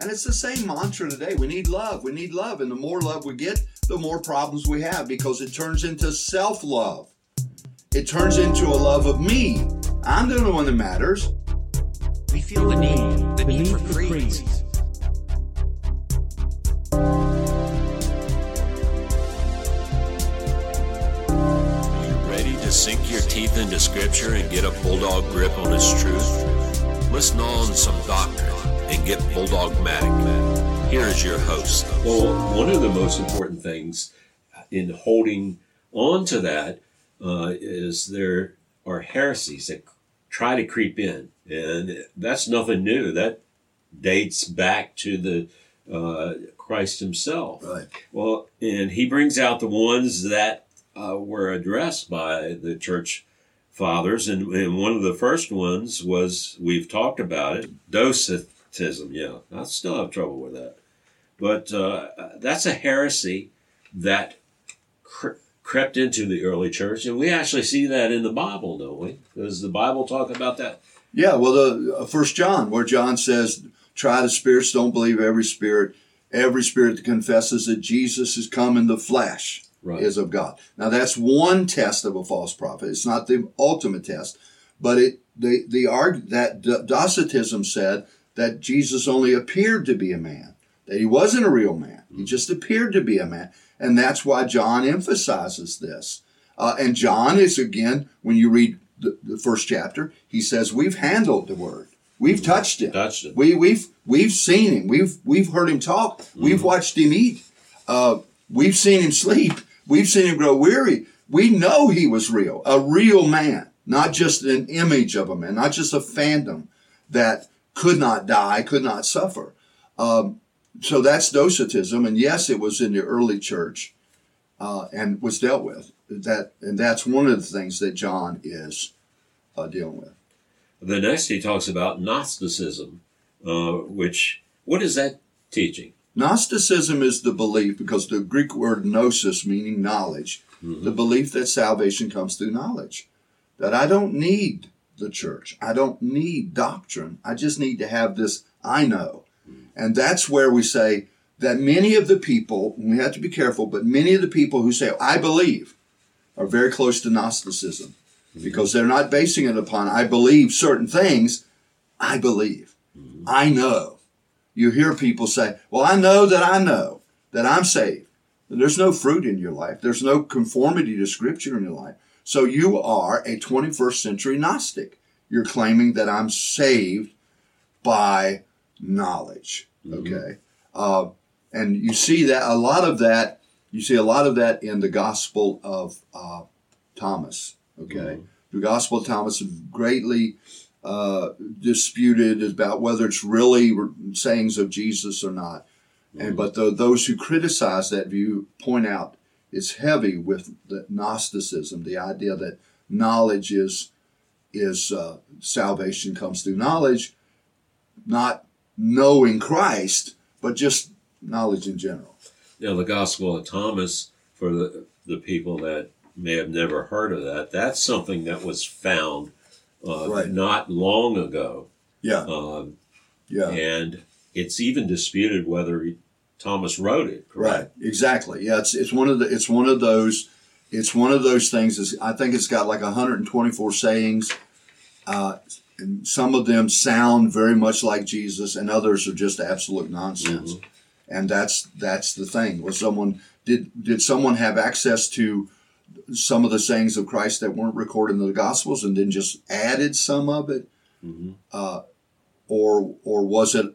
And it's the same mantra today. We need love. We need love. And the more love we get, the more problems we have because it turns into self love. It turns into a love of me. I'm the only one that matters. We feel the need, the need for praise. Ready to sink your teeth into Scripture and get a bulldog grip on its truth? Listen on some doctrine and get bulldogmatic. Here is your host. Well, one of the most important things in holding on to that uh, is there are heresies that try to creep in, and that's nothing new. That dates back to the uh, Christ Himself. Right. Well, and He brings out the ones that uh, were addressed by the church fathers, and, and one of the first ones was we've talked about it, docetism. Yeah, I still have trouble with that, but uh, that's a heresy that cre- crept into the early church, and we actually see that in the Bible, don't we? Does the Bible talk about that? Yeah, well, the uh, First John, where John says, "Try the spirits, don't believe every spirit. Every spirit that confesses that Jesus has come in the flesh Right. is of God." Now, that's one test of a false prophet. It's not the ultimate test, but it the the arg that D- Docetism said that Jesus only appeared to be a man, that he wasn't a real man. He just appeared to be a man, and that's why John emphasizes this. Uh, and John is again, when you read the, the first chapter, he says, "We've handled the word, we've touched him, Touched him. we we've we've seen him, we've we've heard him talk, we've watched him eat, uh, we've seen him sleep, we've seen him grow weary. We know he was real, a real man, not just an image of a man, not just a phantom that could not die, could not suffer." Um, so that's docetism, and yes, it was in the early church uh, and was dealt with. That and that's one of the things that John is uh, dealing with. The next he talks about Gnosticism, uh, which what is that teaching? Gnosticism is the belief, because the Greek word gnosis meaning knowledge, the belief that salvation comes through knowledge. That I don't need the church. I don't need doctrine. I just need to have this I know. And that's where we say that many of the people, and we have to be careful, but many of the people who say, I believe, are very close to Gnosticism mm-hmm. because they're not basing it upon, I believe certain things. I believe. Mm-hmm. I know. You hear people say, Well, I know that I know that I'm saved. There's no fruit in your life, there's no conformity to Scripture in your life. So you are a 21st century Gnostic. You're claiming that I'm saved by knowledge. Okay. Uh, and you see that a lot of that, you see a lot of that in the Gospel of uh, Thomas. Okay. The Gospel of Thomas is greatly uh, disputed about whether it's really sayings of Jesus or not. And but the, those who criticize that view point out it's heavy with the Gnosticism, the idea that knowledge is is uh, salvation comes through knowledge, not knowing Christ, but just knowledge in general. Now, the Gospel of Thomas, for the, the people that may have never heard of that, that's something that was found uh, Right. not long ago. Yeah, Um, yeah, And it's even disputed whether he, Thomas wrote it, right, exactly. Yeah, it's it's one of the it's one of those it's one of those things. Is I think it's got like 124 sayings. Uh, and some of them sound very much like Jesus, and others are just absolute nonsense. And that's that's the thing. Was someone did did someone have access to some of the sayings of Christ that weren't recorded in the Gospels, and then just added some of it, uh, or or was it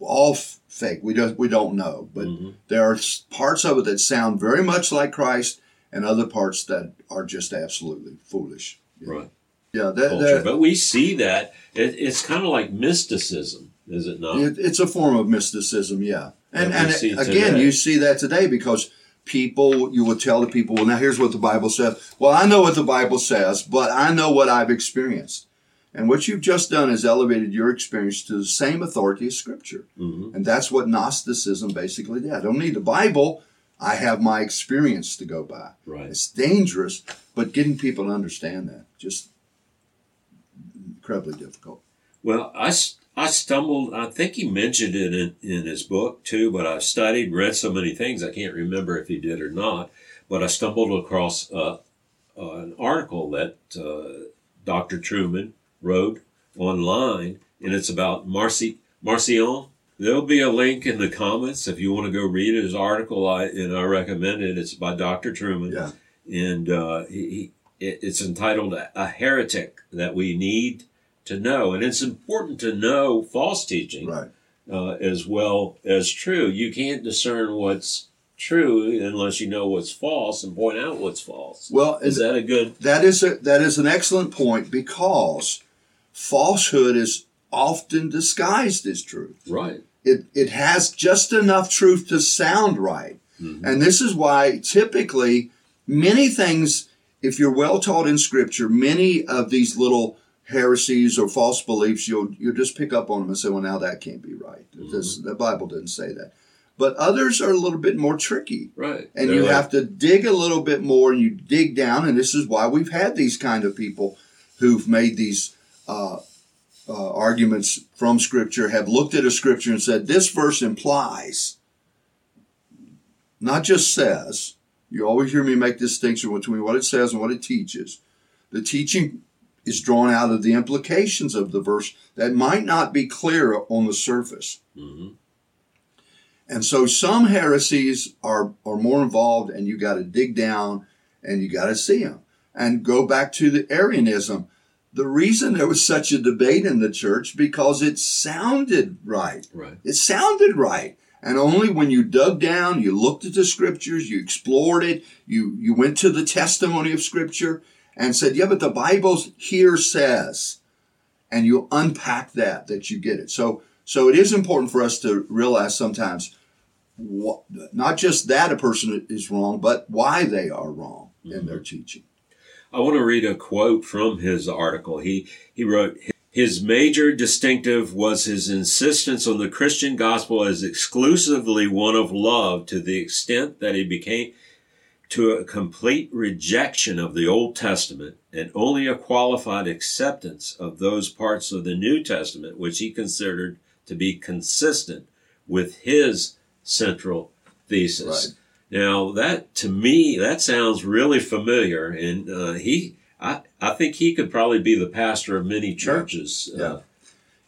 all f- fake? We don't we don't know, but mm-hmm. there are parts of it that sound very much like Christ, and other parts that are just absolutely foolish. Yeah. Right. Yeah, that, that- But we see that. It, it's kind of like mysticism, is it not? It, it's a form of mysticism, yeah. And and see again, you see that today because people, you will tell the people, well, now here's what the Bible says. Well, I know what the Bible says, but I know what I've experienced. And what you've just done is elevated your experience to the same authority as Scripture. Mhm. And that's what Gnosticism basically did. I don't need the Bible. I have my experience to go by. Right. It's dangerous, but getting people to understand that just incredibly difficult. Well, I, I stumbled. I think he mentioned it in, in his book too, but I've studied, read so many things, I can't remember if he did or not. But I stumbled across uh, uh, an article that uh, Dr. Truman wrote online, and it's about Marci Marcion. There'll be a link in the comments if you want to go read his article. I and I recommend it. It's by Dr. Truman, Yeah. and uh, he, he, it- it's entitled "A Heretic That We Need to Know," and it's important to know false teaching Right. uh, as well as true. You can't discern what's true unless you know what's false and point out what's false. Well, Is that a good? That is a, that is an excellent point because falsehood is often disguised as truth. Right. It it has just enough truth to sound right. Mm-hmm. And this is why typically many things if you're well taught in scripture, many of these little heresies or false beliefs you'll you'll just pick up on them and say, "Well, now that can't be right. Mm-hmm. This, the Bible didn't say that." But others are a little bit more tricky Right. and They're you like- have to dig a little bit more and you dig down and this is why we've had these kind of people who've made these uh, uh, arguments from scripture have looked at a scripture and said this verse implies not just says you always hear me make distinction between what it says and what it teaches the teaching is drawn out of the implications of the verse that might not be clear on the surface Mhm. and so some heresies are, are more involved, and you got to dig down and you got to see them. And go back to the Arianism. The reason there was such a debate in the church because it sounded right. Right. It sounded right. And only when you dug down, you looked at the scriptures, you explored it, you, you went to the testimony of scripture and said, yeah, but the Bible here says, and you unpack that, that you get it. So, so it is important for us to realize sometimes what, not just that a person is wrong, but why they are wrong in mm-hmm. their teaching. I want to read a quote from his article. He he wrote his major distinctive was his insistence on the Christian gospel as exclusively one of love to the extent that he became to a complete rejection of the Old Testament and only a qualified acceptance of those parts of the New Testament which he considered to be consistent with his central thesis. Now that to me that sounds really familiar, and uh, he I I think he could probably be the pastor of many churches uh, Yeah.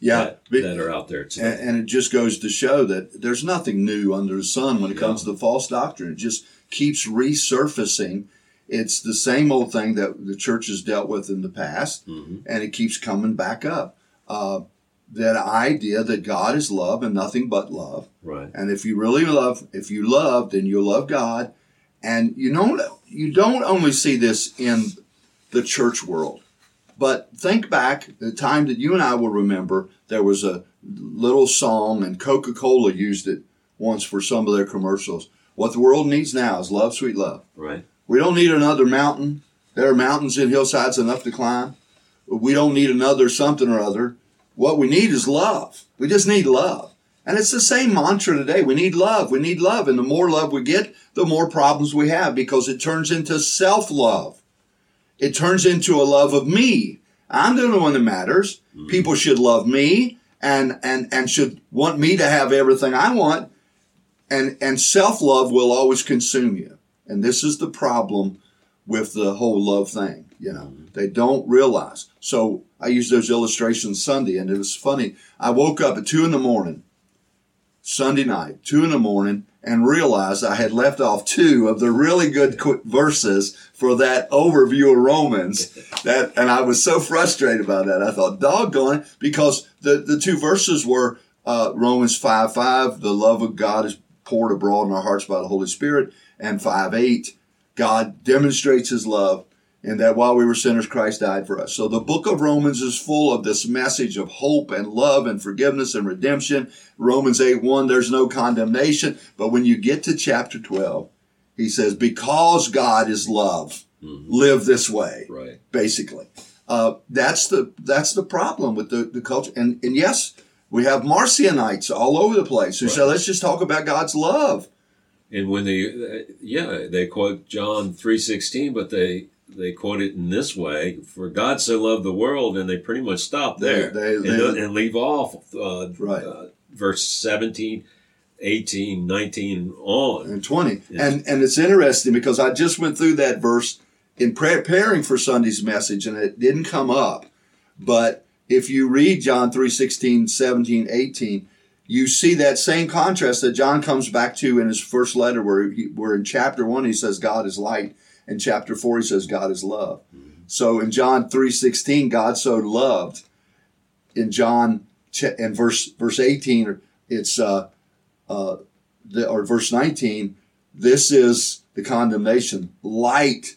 Yeah, that, but- that are out there too. and, and it just goes to show that there's nothing new under the sun when it comes to the false doctrine. It just keeps resurfacing. It's the same old thing that the church has dealt with in the past, Mhm. and it keeps coming back up. Uh, that idea that God is love and nothing but love. Right. And if you really love, if you love, then you love God. And you don't you don't only see this in the church world, but think back the time that you and I will remember there was a little song and Coca-Cola used it once for some of their commercials. What the world needs now is love, sweet love. Right. We don't need another mountain. There are mountains and hillsides enough to climb. We don't need another something or other. What we need is love. We just need love. And it's the same mantra today. We need love. We need love. And the more love we get, the more problems we have because it turns into self love. It turns into a love of me. I'm the only one that matters. Mm-hmm. People should love me and, and, and should want me to have everything I want. And, and self love will always consume you. And this is the problem with the whole love thing. You know, they don't realize. So I used those illustrations Sunday, and it was funny. I woke up at two in the morning, Sunday night, two in the morning, and realized I had left off two of the really good verses for that overview of Romans. That, and I was so frustrated about that. I thought, doggone it, because the, the two verses were uh, Romans 5 5, the love of God is poured abroad in our hearts by the Holy Spirit, and 5 8, God demonstrates his love and that while we were sinners, Christ died for us. So the book of Romans is full of this message of hope and love and forgiveness and redemption. Romans 8 1, there's no condemnation. But when you get to chapter 12, he says, because God is love, live this way Right. basically. Uh, that's the that's the problem with the, the culture. And and yes, we have Marcionites all over the place who say, let's just talk about God's love. And when they, uh, yeah, they quote John three sixteen, but they they quote it in this way: "For God so loved the world," and they pretty much stop there they- and, they- and leave off uh, Right. uh, verse 17, 18, 19 on. and 20. Yeah. And and it's interesting because I just went through that verse in preparing for Sunday's message and it didn't come up. But if you read John 3 16, 17, 18, you see that same contrast that John comes back to in his first letter, where, he, where in chapter 1 he says, God is light, and chapter 4 he says, God is love. So in John 3 16, God so loved. In John, in verse, verse 18, it's, uh, uh, the, or verse 19, this is the condemnation. Light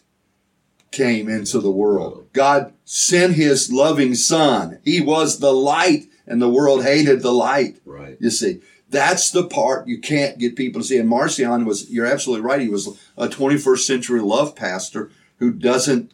came into the world. God sent his loving son. He was the light and the world hated the light. Right. You see, that's the part you can't get people to see. And Marcion was, you're absolutely right. He was a 21st century love pastor who doesn't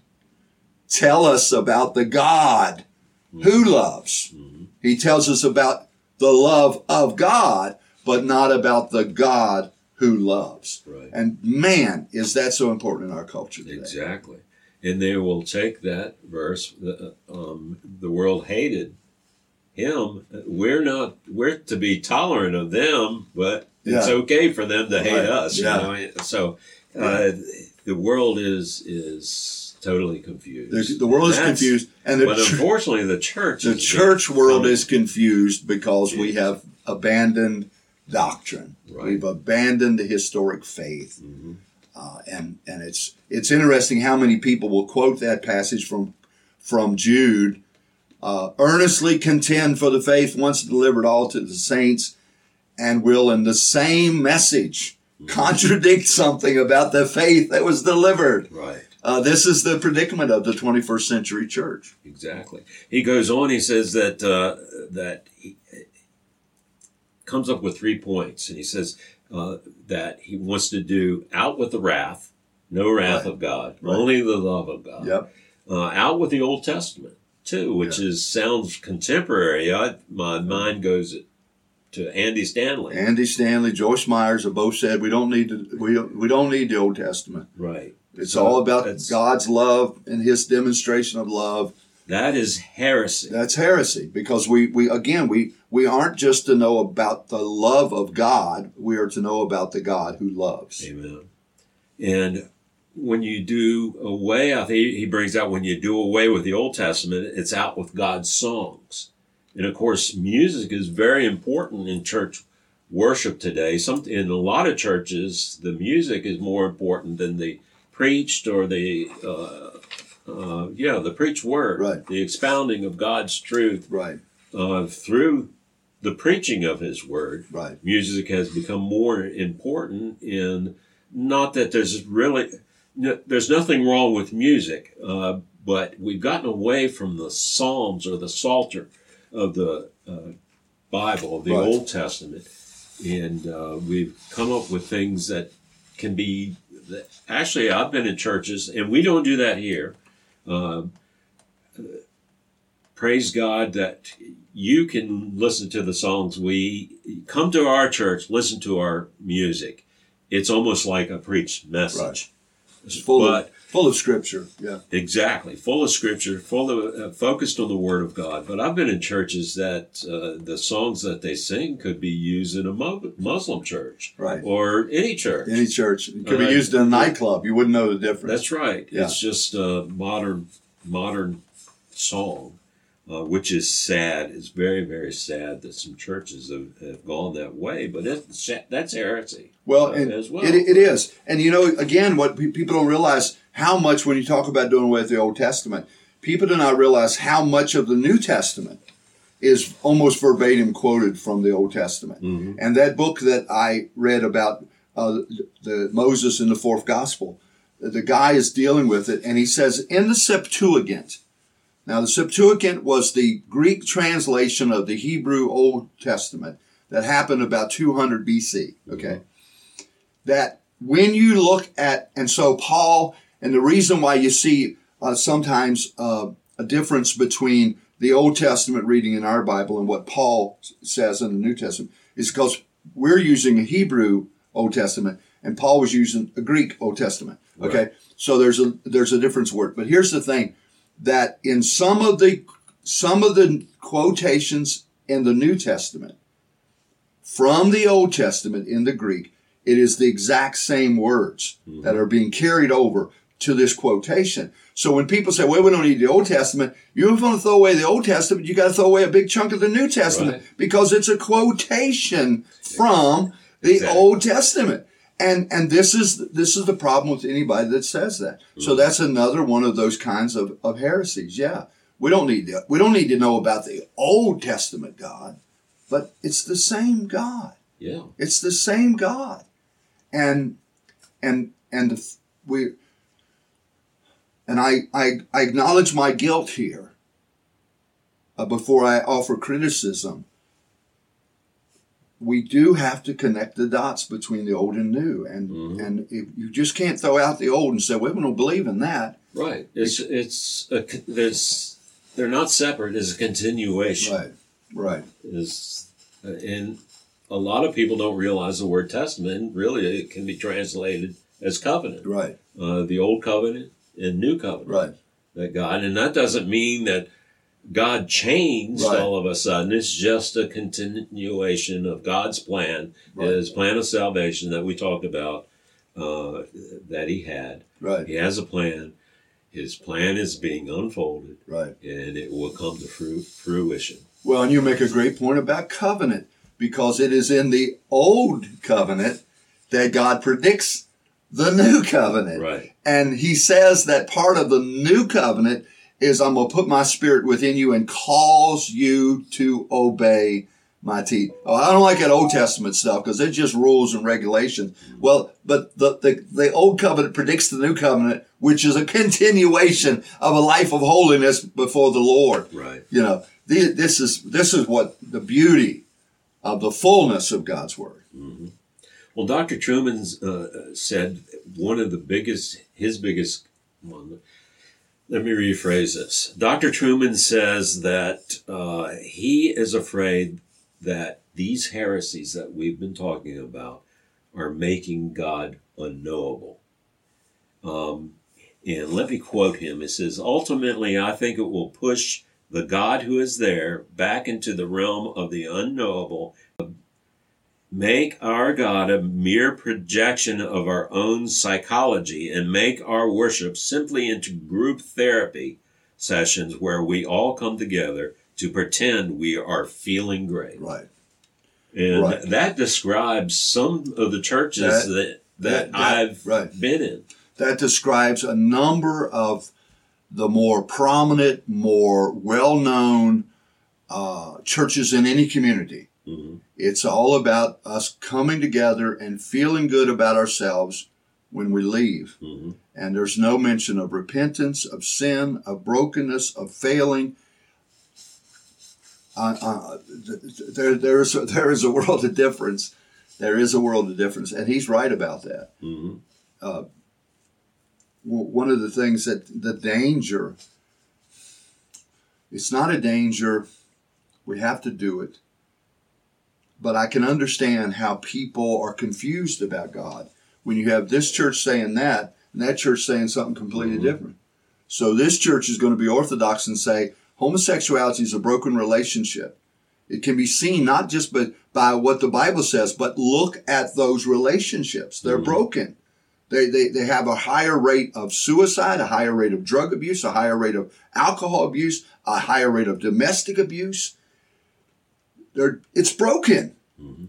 tell us about the God who mm-hmm. loves. Mm-hmm. He tells us about the love of God, but not about the God who loves. Right. And man, is that so important in our culture today. Exactly. And they will take that verse, the, uh, um, the world hated him. We're not, we're to be tolerant of them, but it's okay for them to hate Right. us. you Yeah. know? So uh, the world is is totally confused. The, the world is confused, and the, but ch- unfortunately, the church the church world is confused because we have abandoned doctrine. Right. We've abandoned the historic faith, Mhm. uh, and and it's it's interesting how many people will quote that passage from from Jude. Uh, earnestly contend for the faith once delivered all to the saints, and will in the same message contradict something about the faith that was delivered. right. Uh, this is the predicament of the 21st century church. Exactly. He goes on. He says that uh, that he comes up with three points, and he says uh, that he wants to do out with the wrath, no wrath Right. of God, Right. only the love of God. Yep. Uh, out with the Old Testament too, which is sounds contemporary. I, my mind goes to Andy Stanley. Andy Stanley, Joyce Myers have both said we don't need to we don't, we don't need the Old Testament. right. It's So all about God's love and His demonstration of love. That is heresy. That's heresy because we we again we we aren't just to know about the love of God. We are to know about the God who loves. Amen. And when you do away, I think he brings out when you do away with the Old Testament, it's out with God's songs. And of course, music is very important in church worship today. Some in a lot of churches, the music is more important than the preached or the uh, uh, yeah the preached word, Right. the expounding of God's truth Right. uh, through the preaching of His word Right. music has become more important in not that there's really no, there's nothing wrong with music uh, but we've gotten away from the psalms or the psalter of the uh, bible of the Right. old testament and uh, we've come up with things that can be that actually i've been in churches and we don't do that here um, praise God that you can listen to the songs. We come to our church, listen to our music. It's almost like a preached message. It's full But of full of scripture. Yeah. exactly, full of scripture, full of uh, focused on the Word of God. But I've been in churches that uh, the songs that they sing could be used in a Mo- Muslim church Right. or any church. Any church it could be used in a nightclub. You wouldn't know the difference. That's right. Yeah. It's just a modern modern song, uh, which is sad. It's very very sad that some churches have, have gone that way. But it's, that's heresy. Well, uh, as well. It, it is. And you know, again, what people don't realize how much when you talk about doing away with the Old Testament, people do not realize how much of the New Testament is almost verbatim quoted from the Old Testament. Mhm. And that book that I read about uh, the Moses in the Fourth Gospel, the guy is dealing with it, and he says in the Septuagint. Now, the Septuagint was the Greek translation of the Hebrew Old Testament that happened about 200 BC. Okay that when you look at, and so Paul, and the reason why you see uh, sometimes uh, a difference between the Old Testament reading in our Bible and what Paul says in the New Testament is because we're using a Hebrew Old Testament, and and Paul was using a Greek Old Testament. Okay, so there's a there's a difference word. But here's the thing, that in some of the some of the quotations in the New Testament from the Old Testament in the Greek, it is the exact same words mm-hmm. that are being carried over to this quotation. So when people say, well, we don't need the Old Testament, you don't want to throw away the Old Testament, you got to throw away a big chunk of the New Testament Right. because it's a quotation from the Exactly. Old Testament. And, and this is, this is the problem with anybody that says that. So that's another one of those kinds of, of heresies. Yeah. We don't need to, we don't need to know about the Old Testament God, but it's the same God. Yeah. It's the same God, and and and the, we and I, I I acknowledge my guilt here. Uh, before I offer criticism, we do have to connect the dots between the old and new, and and if you just can't throw out the old and say well, we don't believe in that. Right. It's it's a, there's they're not separate. It's a continuation. Right, right, Is and a lot of people don't realize the word testament. Really, it can be translated as covenant. right, Uh, the old covenant and new covenant. right. That God, and that doesn't mean that God changed Right. all of a sudden. It's just a continuation of God's plan, Right. His plan of salvation that we talked about, uh, that He had. Right, He has a plan. His plan is being unfolded, right. and it will come to fru- fruition. Well, and you make a great point about covenant because it is in the old covenant that God predicts the new covenant. Right. And he says that part of the new covenant is I'm going to put my spirit within you and cause you to obey my teeth. Oh, I don't like that Old Testament stuff because it's just rules and regulations. Well, but the, the, the old covenant predicts the new covenant, which is a continuation of a life of holiness before the Lord Right. you know the, this is this is what the beauty of the fullness of god's word Well, Dr. Truman uh, said one of the biggest, his biggest one. Let me rephrase this. Dr. Truman says that uh, he is afraid that these heresies that we've been talking about are making God unknowable. Um, and let me quote him. It says, Ultimately, I think it will push the God who is there back into the realm of the unknowable make our God a mere projection of our own psychology and make our worship simply into group therapy sessions where we all come together to pretend we are feeling great. right And Right. that describes some of the churches That- that, that, that- I've right. been in. that describes a number of the more prominent more well-known uh, churches in any community Mhm. It's all about us coming together and feeling good about ourselves when we leave Mhm. and there's no mention of repentance, of sin, of brokenness, of failing. Uh, uh, th- th- there, there is a, there is a world of difference. There is a world of difference, and he's right about that. Mhm. W- One of the things that the danger, it's not a danger. We have to do it, but I can understand how people are confused about God when you have this church saying that and that church saying something completely mm-hmm. different. So this church is going to be orthodox and say homosexuality is a broken relationship. It can be seen not just by, by what the Bible says, but look at those relationships. They're mm-hmm. broken. They, they, they have a higher rate of suicide, a higher rate of drug abuse, a higher rate of alcohol abuse, a higher rate of domestic abuse. They're, it's broken. Mm-hmm.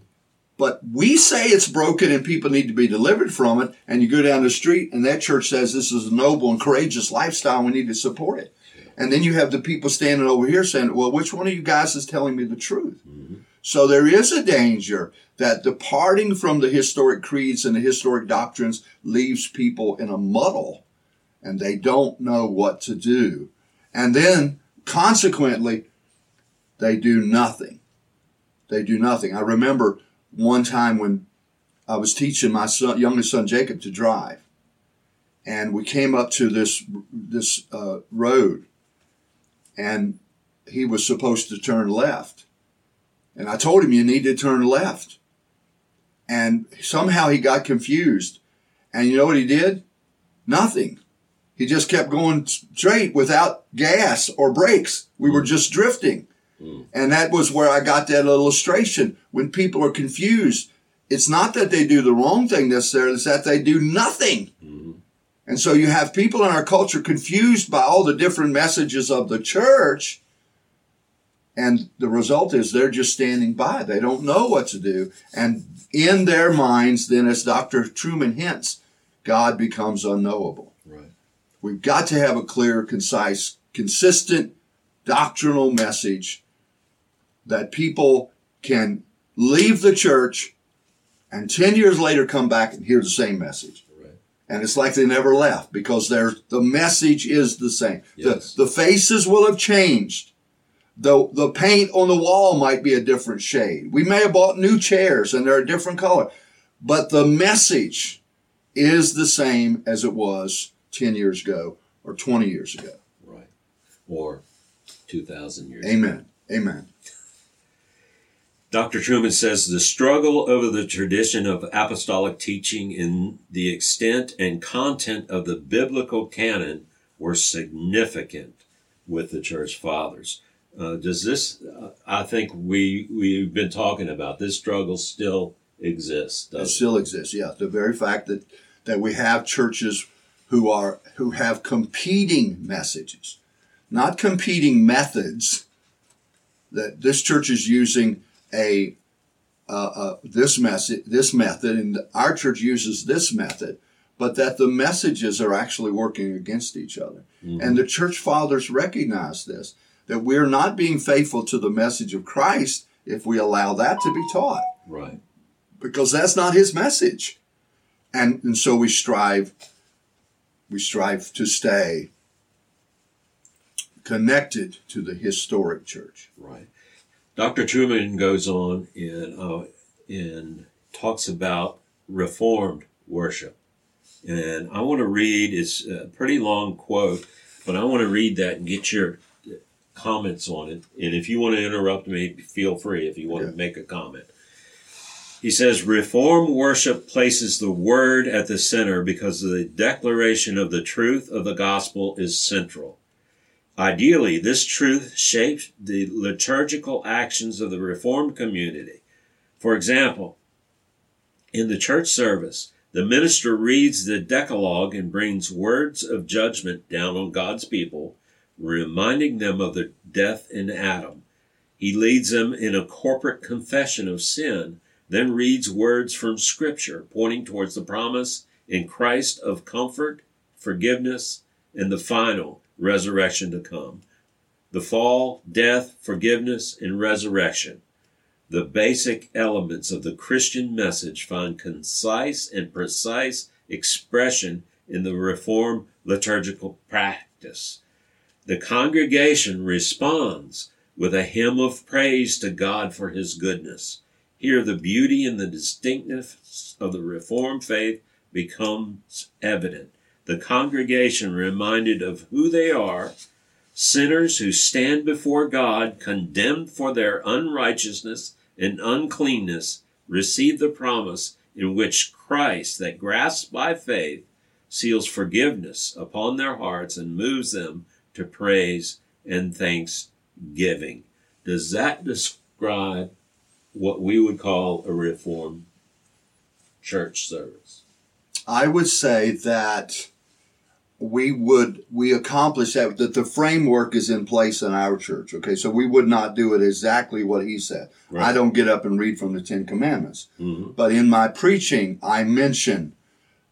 But we say it's broken and people need to be delivered from it. And you go down the street and that church says this is a noble and courageous lifestyle. We need to support it. And then you have the people standing over here saying, well, which one of you guys is telling me the truth? Mm-hmm. So there is a danger that departing from the historic creeds and the historic doctrines leaves people in a muddle and they don't know what to do. And then consequently, they do nothing. They do nothing. I remember one time when I was teaching my son, youngest son Jacob to drive, and we came up to this this uh, road, and he was supposed to turn left, and I told him you need to turn left, and somehow he got confused, And you know what he did? Nothing. He just kept going straight without gas or brakes. We were just drifting. Mm. And that was where I got that illustration. When people are confused, it's not that they do the wrong thing necessarily, it's that they do nothing. Mm-hmm. And so you have people in our culture confused by all the different messages of the church. And the result is they're just standing by. They don't know what to do. And in their minds, then, as Dr. Truman hints, God becomes unknowable. Right. We've got to have a clear, concise, consistent doctrinal message that people can leave the church and 10 years later come back and hear the same message. Right. And it's like they never left because the message is the same. Yes. The, the faces will have changed. The, the paint on the wall might be a different shade. We may have bought new chairs and they're a different color. But the message is the same as it was 10 years ago or 20 years ago. Right. Or 2,000 years. Amen. Amen. Dr. Truman says the struggle over the tradition of apostolic teaching in the extent and content of the biblical canon were significant with the church fathers. Uh, does this, uh, I think we, we've been talking about this struggle still exists. It still exists. Yeah. The very fact that, that we have churches who are, who have competing messages, not competing methods that this church is using a, uh, uh, this method, this method, and our church uses this method, but that the messages are actually working against each other. And the church fathers recognize this, that we're not being faithful to the message of Christ if we allow that to be taught Right. because that's not his message. And, and so we strive, we strive to stay connected to the historic church. Right. Dr. Truman goes on and uh, and talks about reformed worship, and I want to read. It's a pretty long quote, but I want to read that and get your comments on it. And if you want to interrupt me, feel free. If you want Yeah. to make a comment. He says, Reform worship places the word at the center because the declaration of the truth of the gospel is central. Ideally, this truth shapes the liturgical actions of the Reformed community. For example, in the church service, the minister reads the Decalogue and brings words of judgment down on God's people, reminding them of the death in Adam. He leads them in a corporate confession of sin, then reads words from Scripture pointing towards the promise in Christ of comfort, forgiveness, and the final resurrection to come. The fall, death, forgiveness, and resurrection. The basic elements of the Christian message find concise and precise expression in the Reformed liturgical practice. The congregation responds with a hymn of praise to God for his goodness. Here, the beauty and the distinctness of the Reformed faith becomes evident. The congregation reminded of who they are, sinners who stand before God condemned for their unrighteousness and uncleanness, receive the promise in which Christ, that grasps by faith, seals forgiveness upon their hearts and moves them to praise and thanksgiving. Does that describe what we would call a reformed church service? I would say that we would we accomplish that that the framework is in place in our church. Okay, so we would not do it exactly what he said. I don't get up and read from the Ten Commandments, Mhm. but in my preaching, I mention,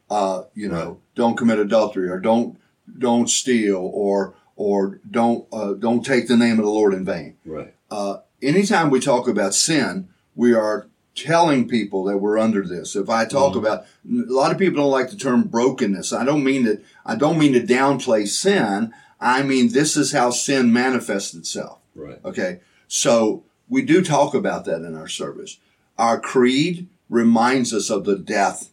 uh, you know, don't commit adultery or don't don't steal or or don't uh, don't take the name of the Lord in vain Right. uh, anytime we talk about sin, we are telling people that we're under this. If I talk about, a lot of people don't like the term brokenness. I don't mean that, I don't mean to downplay sin. I mean, this is how sin manifests itself. Right. Okay. So we do talk about that in our service. Our creed reminds us of the death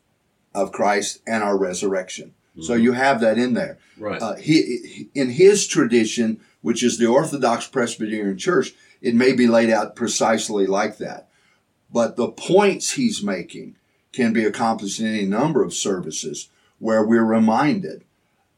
of Christ and our resurrection. So you have that in there. Right. Uh, he, in his tradition, which is the Orthodox Presbyterian Church, it may be laid out precisely like that. But the points he's making can be accomplished in any number of services where we're reminded,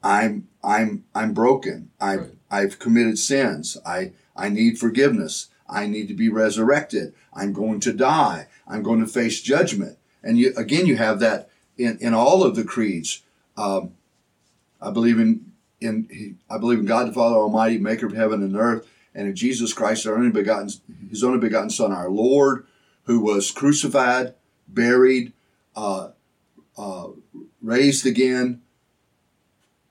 I'm I'm I'm broken. I've Right. I've committed sins. I I need forgiveness. I need to be resurrected. I'm going to die. I'm going to face judgment. And you again, you have that in in all of the creeds. Um, I believe in in I believe in God the Father Almighty, Maker of heaven and earth, and in Jesus Christ, our only begotten, His only begotten Son, our Lord, who was crucified, buried, uh, uh, raised again.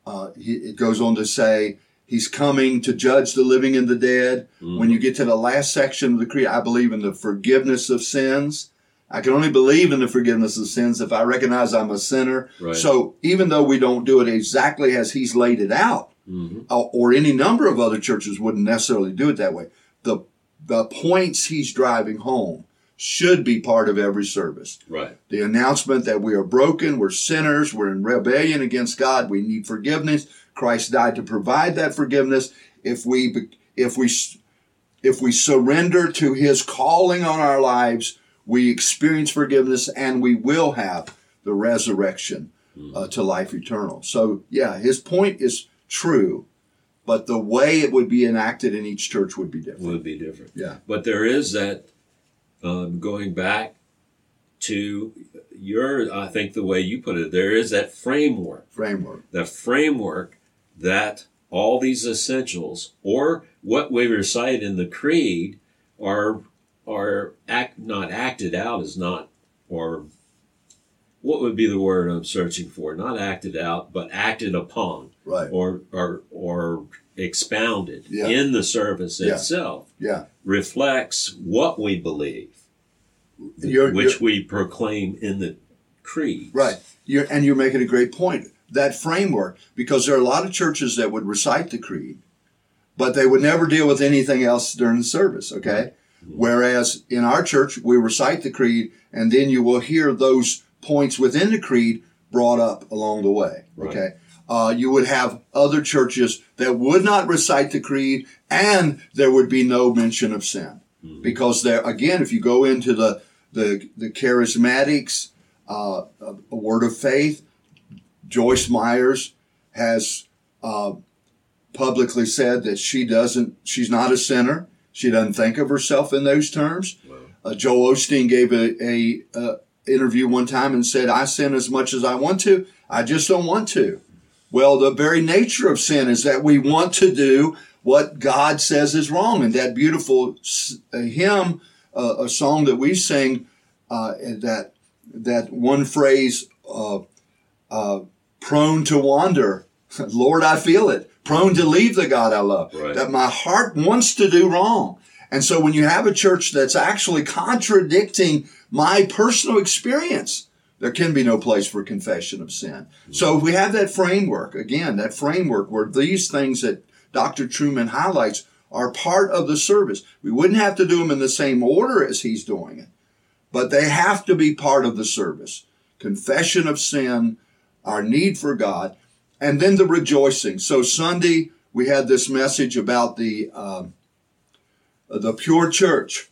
Uh, he, it goes on to say He's coming to judge the living and the dead. When you get to the last section of the creed, I believe in the forgiveness of sins. I can only believe in the forgiveness of sins if I recognize I'm a sinner. Right. So even though we don't do it exactly as he's laid it out, Mhm. uh, or any number of other churches wouldn't necessarily do it that way, the the points he's driving home should be part of every service. Right. The announcement that we are broken, we're sinners, we're in rebellion against God, we need forgiveness. Christ died to provide that forgiveness. If we if we if we surrender to his calling on our lives, we experience forgiveness and we will have the resurrection uh, to life eternal. So, yeah, his point is true, but the way it would be enacted in each church would be different. Would be different. Yeah. But there is that um, going back to your, I think the way you put it, there is that framework, Framework. the framework that all these essentials or what we recite in the creed are are act not acted out is not or what would be the word I'm searching for? Not acted out, but acted upon Right. or or or expounded Yeah. in the service Yeah. itself Yeah. reflects what we believe, You're- which you're- we proclaim in the creed. Right. You're, and you're making a great point. That framework, because there are a lot of churches that would recite the creed, but they would never deal with anything else during the service, okay? Mm-hmm. Whereas in our church, we recite the creed, and then you will hear those points within the creed brought up along the way, Right. okay? Uh, you would have other churches that would not recite the creed, and there would be no mention of sin. Because there, again, if you go into the, the, the charismatics, uh, a, a word of faith. Joyce Myers has uh, publicly said that she doesn't, she's not a sinner. She doesn't think of herself in those terms. Uh, Joel Osteen gave a, a, uh interview one time and said, "I sin as much as I want to. I just don't want to." Well, the very nature of sin is that we want to do what God says is wrong. And that beautiful hymn, uh, a song that we sing, uh, that that one phrase, uh, uh, prone to wander. Lord, I feel it. Prone to leave the God I love. Right. That my heart wants to do wrong. And so when you have a church that's actually contradicting my personal experience, there can be no place for confession of sin. So we have that framework, again, that framework where these things that Dr. Truman highlights are part of the service. We wouldn't have to do them in the same order as he's doing it, but they have to be part of the service. Confession of sin, our need for God, and then the rejoicing. So Sunday we had this message about the um, the pure church,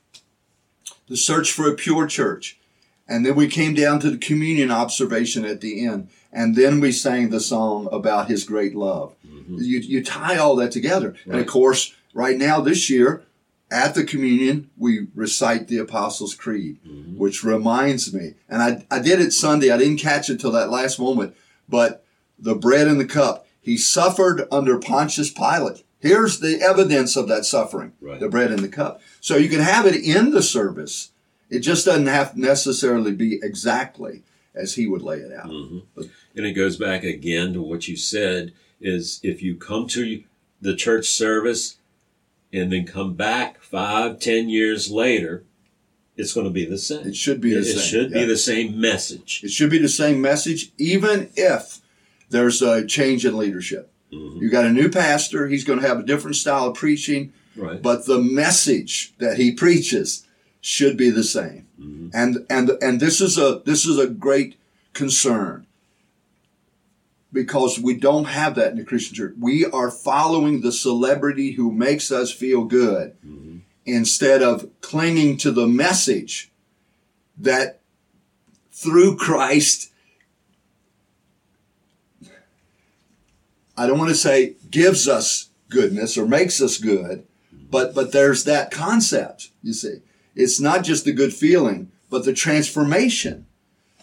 the search for a pure church, and then we came down to the communion observation at the end, and then we sang the song about His great love. Mm-hmm. You you tie all that together, and of course, right now this year at the communion, we recite the Apostles' Creed, mm-hmm. which reminds me, and I, I did it Sunday, I didn't catch it till that last moment, but the bread and the cup, he suffered under Pontius Pilate. Here's the evidence of that suffering, Right. the bread and the cup. So you can have it in the service. It just doesn't have to necessarily be exactly as he would lay it out. But And it goes back again to what you said is if you come to the church service and then come back five, ten years later, it's going to be the same. It should be the It same, should yeah. be the same message. It should be the same message, even if there's a change in leadership. Mm-hmm. You got a new pastor, he's going to have a different style of preaching, Right. but the message that he preaches should be the same. Mm-hmm. And and and this is a this is a great concern because we don't have that in the Christian church. We are following the celebrity who makes us feel good mm-hmm. instead of clinging to the message that through Christ I don't want to say gives us goodness or makes us good, mm-hmm. but but there's that concept. You see, it's not just the good feeling, but the transformation,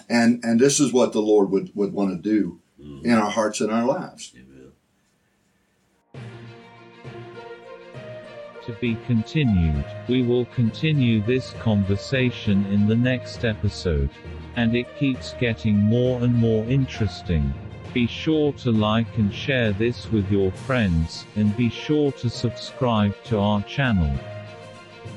and and this is what the Lord would would want to do mm. in our hearts and our lives. Amen. To be continued. We will continue this conversation in the next episode. And it keeps getting more and more interesting. Be sure to like and share this with your friends, and be sure to subscribe to our channel.